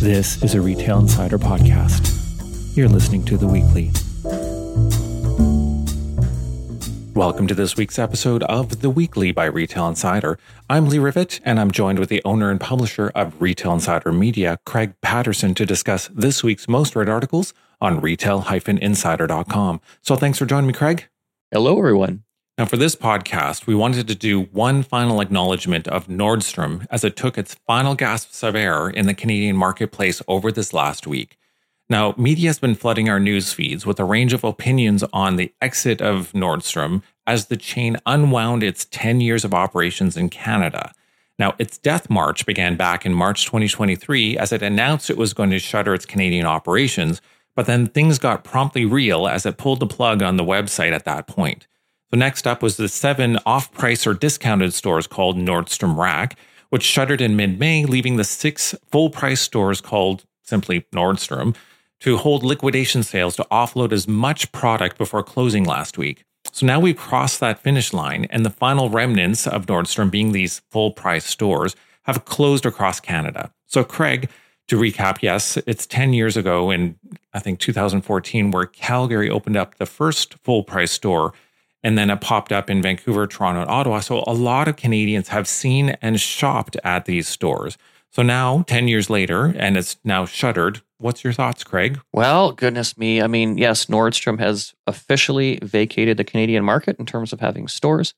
This is a Retail Insider podcast. You're listening to The Weekly. Welcome to this week's episode of The Weekly by Retail Insider. I'm Lee Rivett, and I'm joined with the owner and publisher of Retail Insider Media, Craig Patterson, to discuss this week's most read articles on retail-insider.com. So thanks for joining me, Craig. Hello, everyone. Now, for this podcast, we wanted to do one final acknowledgement of Nordstrom as it took its final gasps of air in the Canadian marketplace over this last week. Now, media has been flooding our news feeds with a range of opinions on the exit of Nordstrom as the chain unwound its 10 years of operations in Canada. Now, its death march began back in March 2023 as it announced it was going to shutter its Canadian operations, but then things got promptly real as it pulled the plug on the website at that point. So next up was the seven off-price or discounted stores called Nordstrom Rack, which shuttered in mid-May, leaving the six full-price stores called simply Nordstrom to hold liquidation sales to offload as much product before closing last week. So now we've crossed that finish line, and the final remnants of Nordstrom, being these full price stores, have closed across Canada. So, Craig, to recap, yes, it's 10 years ago in, I think, 2014, where Calgary opened up the first full price store and then it popped up in Vancouver, Toronto, and Ottawa. So a lot of Canadians have seen and shopped at these stores. So now, 10 years later, and it's now shuttered. What's your thoughts, Craig? Well, goodness me. I mean, yes, Nordstrom has officially vacated the Canadian market in terms of having stores.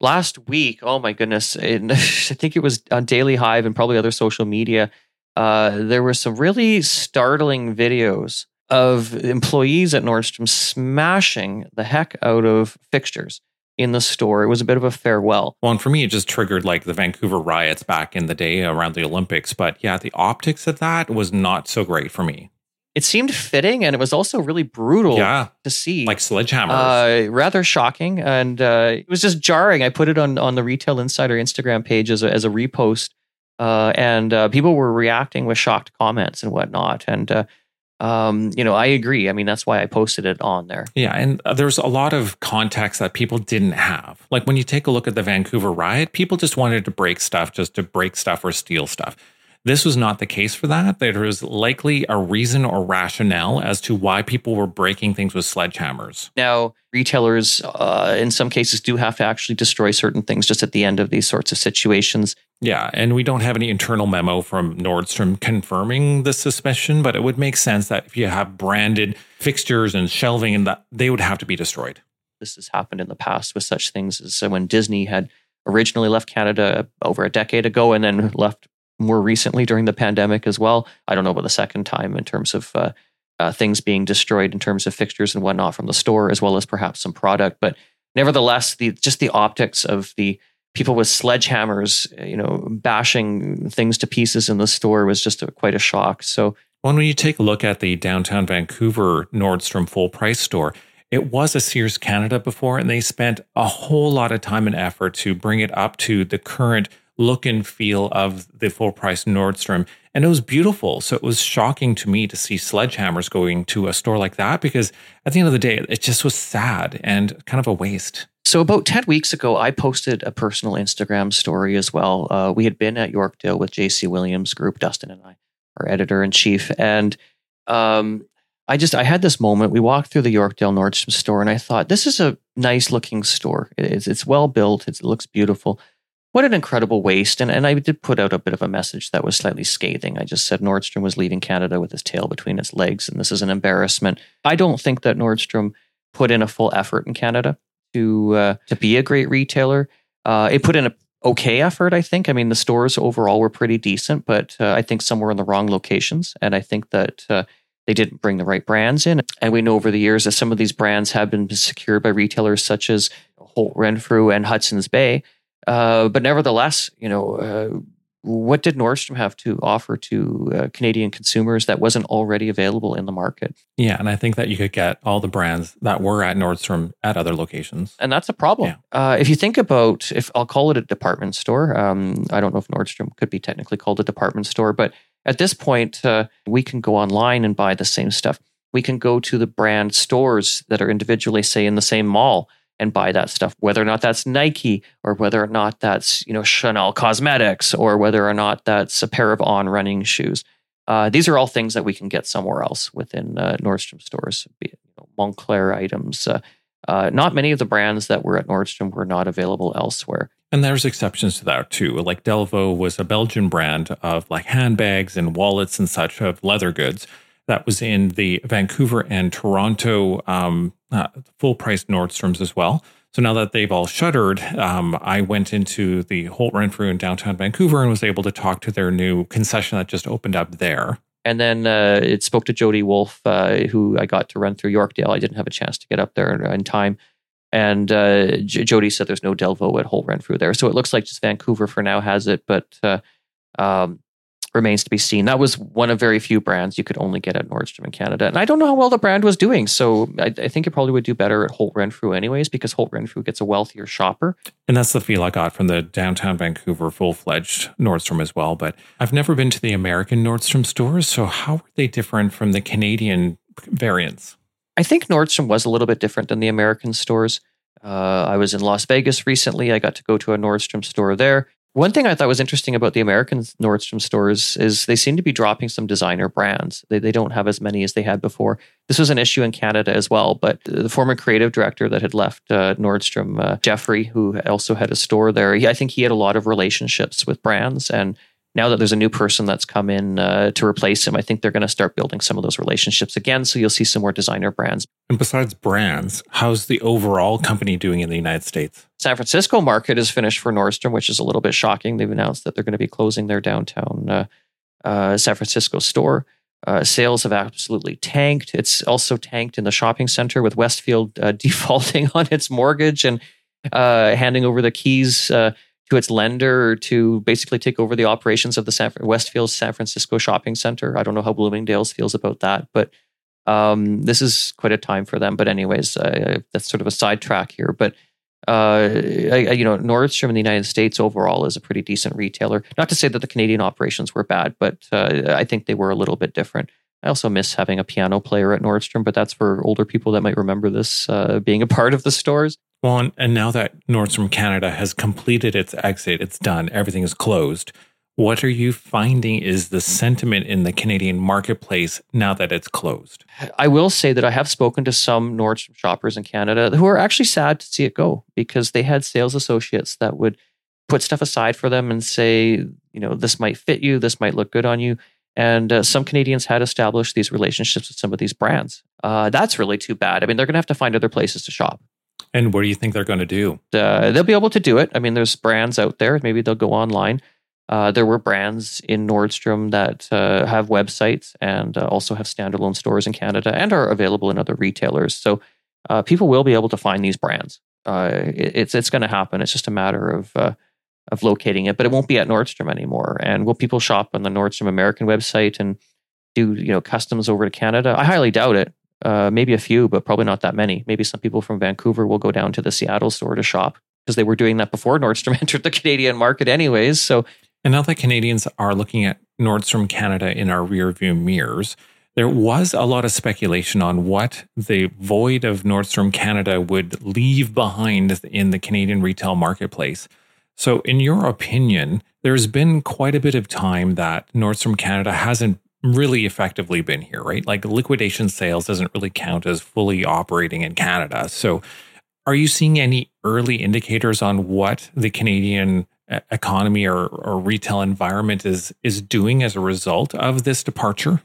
Last week, oh my goodness, in, I think it was on Daily Hive and probably other social media, uh, there were some really startling videos of employees at Nordstrom smashing the heck out of fixtures in the store. It was a bit of a farewell. Well, and for me, it just triggered like the Vancouver riots back in the day around the Olympics. But yeah, the optics of that was not so great for me. It seemed fitting and it was also really brutal yeah, to see. Like sledgehammers. Uh, rather shocking. And uh, it was just jarring. I put it on, on the Retail Insider Instagram page as a, as a repost. Uh, and uh, people were reacting with shocked comments and whatnot. And uh, um, you know, I agree. I mean, that's why I posted it on there. Yeah, and uh, there's a lot of context that people didn't have. Like when you take a look at the Vancouver riot, people just wanted to break stuff just to break stuff or steal stuff. This was not the case for that. There was likely a reason or rationale as to why people were breaking things with sledgehammers. Now, retailers, uh, in some cases, do have to actually destroy certain things just at the end of these sorts of situations. Yeah, and we don't have any internal memo from Nordstrom confirming the suspicion, but it would make sense that if you have branded fixtures and shelving, and that they would have to be destroyed. This has happened in the past with such things as when Disney had originally left Canada over a decade ago and then left more recently during the pandemic as well. I don't know about the second time in terms of uh, uh, things being destroyed in terms of fixtures and whatnot from the store, as well as perhaps some product. But nevertheless, the just the optics of the people with sledgehammers, you know, bashing things to pieces in the store was just a, quite a shock. So when you take a look at the downtown Vancouver Nordstrom full price store, it was a Sears Canada before, and they spent a whole lot of time and effort to bring it up to the current look and feel of the full price Nordstrom. And it was beautiful. So it was shocking to me to see sledgehammers going to a store like that because at the end of the day, it just was sad and kind of a waste. So about 10 weeks ago, I posted a personal Instagram story as well. Uh, we had been at Yorkdale with JC Williams Group, Dustin and I, our editor in chief. And um, I just, I had this moment. We walked through the Yorkdale Nordstrom store and I thought, this is a nice looking store. It's, it's well built. It's, it looks beautiful what an incredible waste. And, and I did put out a bit of a message that was slightly scathing. I just said Nordstrom was leaving Canada with his tail between its legs, and this is an embarrassment. I don't think that Nordstrom put in a full effort in Canada to uh, to be a great retailer. Uh, it put in a okay effort, I think. I mean, the stores overall were pretty decent, but uh, I think some were in the wrong locations, and I think that uh, they didn't bring the right brands in. And we know over the years that some of these brands have been secured by retailers such as Holt Renfrew and Hudson's Bay. Uh, but nevertheless, you know, uh, what did Nordstrom have to offer to uh, Canadian consumers that wasn't already available in the market? Yeah, and I think that you could get all the brands that were at Nordstrom at other locations, and that's a problem. Yeah. Uh, if you think about, if I'll call it a department store, um, I don't know if Nordstrom could be technically called a department store, but at this point, uh, we can go online and buy the same stuff. We can go to the brand stores that are individually, say, in the same mall and buy that stuff, whether or not that's Nike or whether or not that's, you know, Chanel Cosmetics or whether or not that's a pair of on running shoes. Uh, these are all things that we can get somewhere else within uh, Nordstrom stores, be it you know, Moncler items. Uh, uh, not many of the brands that were at Nordstrom were not available elsewhere. And there's exceptions to that too. Like Delvaux was a Belgian brand of like handbags and wallets and such of leather goods that was in the Vancouver and Toronto um, uh, full price Nordstroms as well. So now that they've all shuttered, um, I went into the Holt Renfrew in downtown Vancouver and was able to talk to their new concession that just opened up there. And then uh, it spoke to Jody Wolf, uh, who I got to run through Yorkdale. I didn't have a chance to get up there in time. And uh, J- Jody said there's no Delvaux at Holt Renfrew there. So it looks like just Vancouver for now has it, but uh, um, remains to be seen. That was one of very few brands you could only get at Nordstrom in Canada. And I don't know how well the brand was doing. So I, I think it probably would do better at Holt Renfrew anyways, because Holt Renfrew gets a wealthier shopper. And that's the feel I got from the downtown Vancouver full fledged Nordstrom as well. But I've never been to the American Nordstrom stores. So how are they different from the Canadian variants? I think Nordstrom was a little bit different than the American stores. Uh, I was in Las Vegas recently. I got to go to a Nordstrom store there. One thing I thought was interesting about the American Nordstrom stores is they seem to be dropping some designer brands. They, they don't have as many as they had before. This was an issue in Canada as well, but the former creative director that had left uh, Nordstrom, uh, Jeffrey, who also had a store there, he, I think he had a lot of relationships with brands and now that there's a new person that's come in uh, to replace him, I think they're going to start building some of those relationships again. So you'll see some more designer brands. And besides brands, how's the overall company doing in the United States? San Francisco market is finished for Nordstrom, which is a little bit shocking. They've announced that they're going to be closing their downtown uh, uh, San Francisco store. Uh, sales have absolutely tanked. It's also tanked in the shopping center with Westfield uh, defaulting on its mortgage and uh, handing over the keys to its lender to basically take over the operations of the San, Westfield San Francisco shopping center. I don't know how Bloomingdale's feels about that, but um, this is quite a time for them. But anyways, uh, that's sort of a sidetrack here. But uh, I, you know, Nordstrom in the United States overall is a pretty decent retailer. Not to say that the Canadian operations were bad, but uh, I think they were a little bit different. I also miss having a piano player at Nordstrom, but that's for older people that might remember this uh, being a part of the stores. Well, and now that Nordstrom Canada has completed its exit, it's done, everything is closed. What are you finding is the sentiment in the Canadian marketplace now that it's closed? I will say that I have spoken to some Nordstrom shoppers in Canada who are actually sad to see it go because they had sales associates that would put stuff aside for them and say, you know, this might fit you, this might look good on you. And uh, some Canadians had established these relationships with some of these brands. Uh, that's really too bad. I mean, they're going to have to find other places to shop. And what do you think they're going to do? Uh, they'll be able to do it. I mean, there's brands out there. Maybe they'll go online. Uh, there were brands in Nordstrom that uh, have websites and uh, also have standalone stores in Canada and are available in other retailers. So uh, people will be able to find these brands. Uh, it, it's it's going to happen. It's just a matter of of locating it, but it won't be at Nordstrom anymore. And will people shop on the Nordstrom American website and do you know customs over to Canada? I highly doubt it. Uh, maybe a few, but probably not that many. Maybe some people from Vancouver will go down to the Seattle store to shop because they were doing that before Nordstrom entered the Canadian market, anyways. So, and now that Canadians are looking at Nordstrom Canada in our rearview mirrors, there was a lot of speculation on what the void of Nordstrom Canada would leave behind in the Canadian retail marketplace. So, in your opinion, there's been quite a bit of time that Nordstrom Canada hasn't really effectively been here, right? Like liquidation sales doesn't really count as fully operating in Canada. So, are you seeing any early indicators on what the Canadian economy or, or retail environment is is doing as a result of this departure?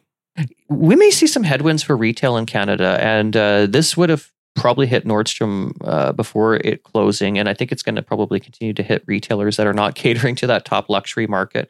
We may see some headwinds for retail in Canada, and uh, this would have probably hit Nordstrom uh, before it closing, and I think it's going to probably continue to hit retailers that are not catering to that top luxury market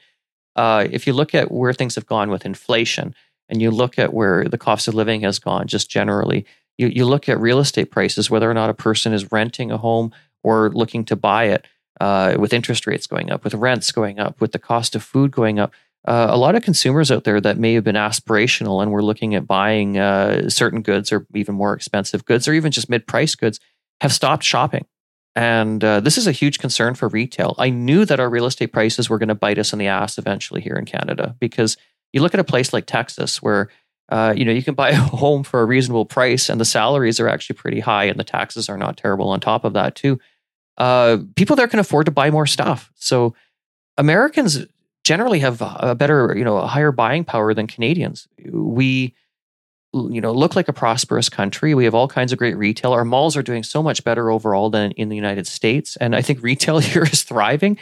uh, if you look at where things have gone with inflation and you look at where the cost of living has gone just generally, you, you look at real estate prices, whether or not a person is renting a home or looking to buy it, uh, with interest rates going up, with rents going up, with the cost of food going up. Uh, a lot of consumers out there that may have been aspirational and were looking at buying uh, certain goods or even more expensive goods or even just mid price goods have stopped shopping. And uh, this is a huge concern for retail. I knew that our real estate prices were going to bite us in the ass eventually here in Canada because you look at a place like Texas where uh, you know you can buy a home for a reasonable price and the salaries are actually pretty high and the taxes are not terrible on top of that too. Uh, people there can afford to buy more stuff. So Americans generally have a better, you know, a higher buying power than Canadians. We, you know, look like a prosperous country. We have all kinds of great retail. Our malls are doing so much better overall than in the United States, and I think retail here is thriving.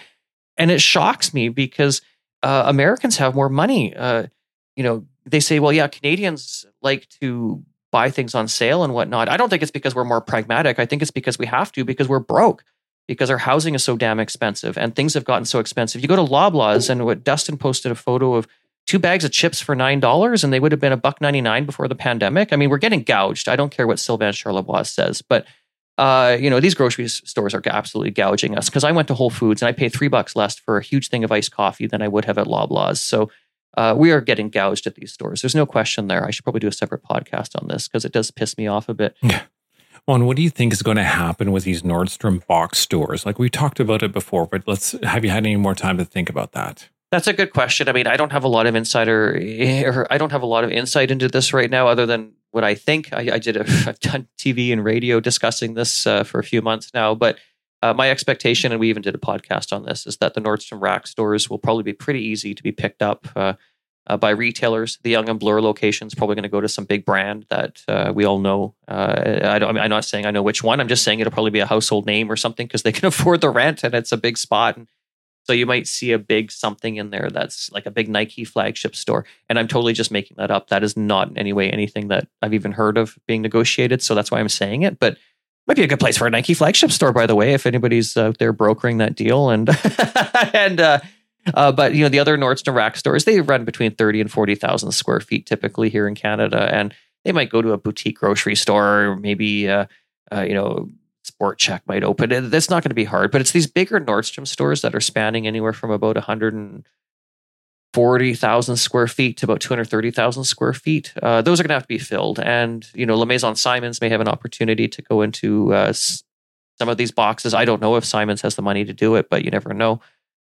And it shocks me because uh, Americans have more money. Uh, you know, they say, well, yeah, Canadians like to buy things on sale and whatnot. I don't think it's because we're more pragmatic. I think it's because we have to because we're broke because our housing is so damn expensive and things have gotten so expensive. You go to Loblaws and what Dustin posted a photo of two bags of chips for nine dollars and they would have been a buck ninety nine before the pandemic. I mean, we're getting gouged. I don't care what Sylvain Charlebois says, but uh, you know, these grocery stores are absolutely gouging us because I went to Whole Foods and I paid three bucks less for a huge thing of iced coffee than I would have at Loblaws. So uh, we are getting gouged at these stores. There's no question there. I should probably do a separate podcast on this because it does piss me off a bit. Yeah. Well, and what do you think is going to happen with these Nordstrom box stores? Like we talked about it before, but let's have you had any more time to think about that? That's a good question. I mean, I don't have a lot of insider, or I don't have a lot of insight into this right now, other than what I think. I, I did. A, I've done TV and radio discussing this uh, for a few months now, but uh, my expectation, and we even did a podcast on this, is that the Nordstrom Rack stores will probably be pretty easy to be picked up. Uh, uh, by retailers. The Yonge and Bloor location is probably going to go to some big brand that uh, we all know. Uh, I I mean, I'm not saying I know which one. I'm just saying it'll probably be a household name or something because they can afford the rent and it's a big spot. And so you might see a big something in there that's like a big Nike flagship store. And I'm totally just making that up. That is not in any way anything that I've even heard of being negotiated. So that's why I'm saying it. But might be a good place for a Nike flagship store, by the way, if anybody's out there brokering that deal. And and uh, uh, but you know, the other Nordstrom rack stores, they run between 30 and 40,000 square feet typically here in Canada. And they might go to a boutique grocery store, or maybe, uh, uh, you know, Sport Chek might open. That's not going to be hard, but it's these bigger Nordstrom stores that are spanning anywhere from about 140,000 square feet to about 230,000 square feet. Uh, those are going to have to be filled. And, you know, La Maison Simons may have an opportunity to go into uh, some of these boxes. I don't know if Simons has the money to do it, but you never know.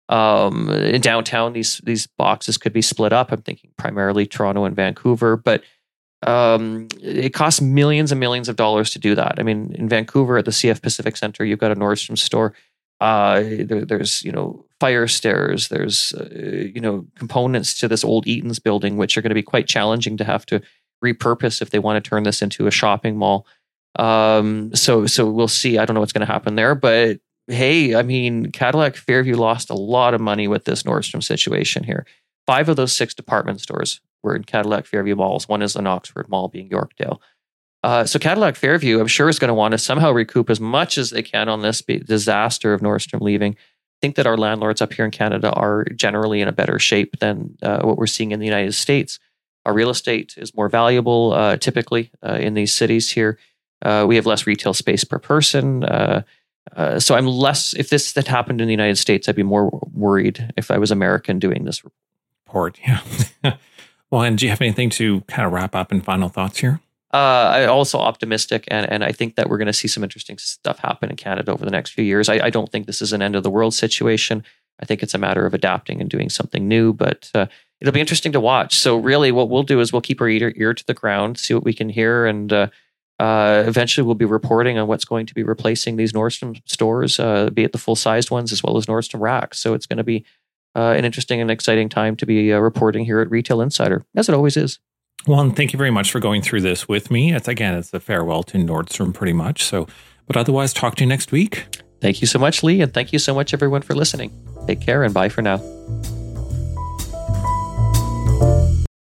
Um, in downtown, these these boxes could be split up. I'm thinking primarily Toronto and Vancouver, but um, it costs millions and millions of dollars to do that. I mean, in Vancouver at the CF Pacific Center, you've got a Nordstrom store. Uh, there, there's you know fire stairs. There's uh, you know components to this old Eaton's building, which are going to be quite challenging to have to repurpose if they want to turn this into a shopping mall. Um, so so we'll see. I don't know what's going to happen there, but hey, I mean, Cadillac Fairview lost a lot of money with this Nordstrom situation here. Five of those six department stores were in Cadillac Fairview malls. One is an Oxford mall, being Yorkdale. Uh, so Cadillac Fairview, I'm sure, is going to want to somehow recoup as much as they can on this disaster of Nordstrom leaving. I think that our landlords up here in Canada are generally in a better shape than uh, what we're seeing in the United States. Our real estate is more valuable uh, typically uh, in these cities here. Uh, we have less retail space per person. Uh, so I'm less. If this had happened in the United States, I'd be more worried if I was American doing this report. Yeah. well, and do you have anything to kind of wrap up and final thoughts here? Uh, I'm also optimistic, and, and I think that we're going to see some interesting stuff happen in Canada over the next few years. I, I, don't think this is an end of the world situation. I think it's a matter of adapting and doing something new, but uh, it'll be interesting to watch. So, really, what we'll do is we'll keep our ear, ear to the ground, see what we can hear, and uh, uh, eventually, we'll be reporting on what's going to be replacing these Nordstrom stores, uh, be it the full sized ones as well as Nordstrom racks. So it's going to be uh, an interesting and exciting time to be uh, reporting here at Retail Insider, as it always is. Well, and thank you very much for going through this with me. It's again, it's a farewell to Nordstrom, pretty much. So, but otherwise, talk to you next week. Thank you so much, Lee, and thank you so much, everyone, for listening. Take care and bye for now.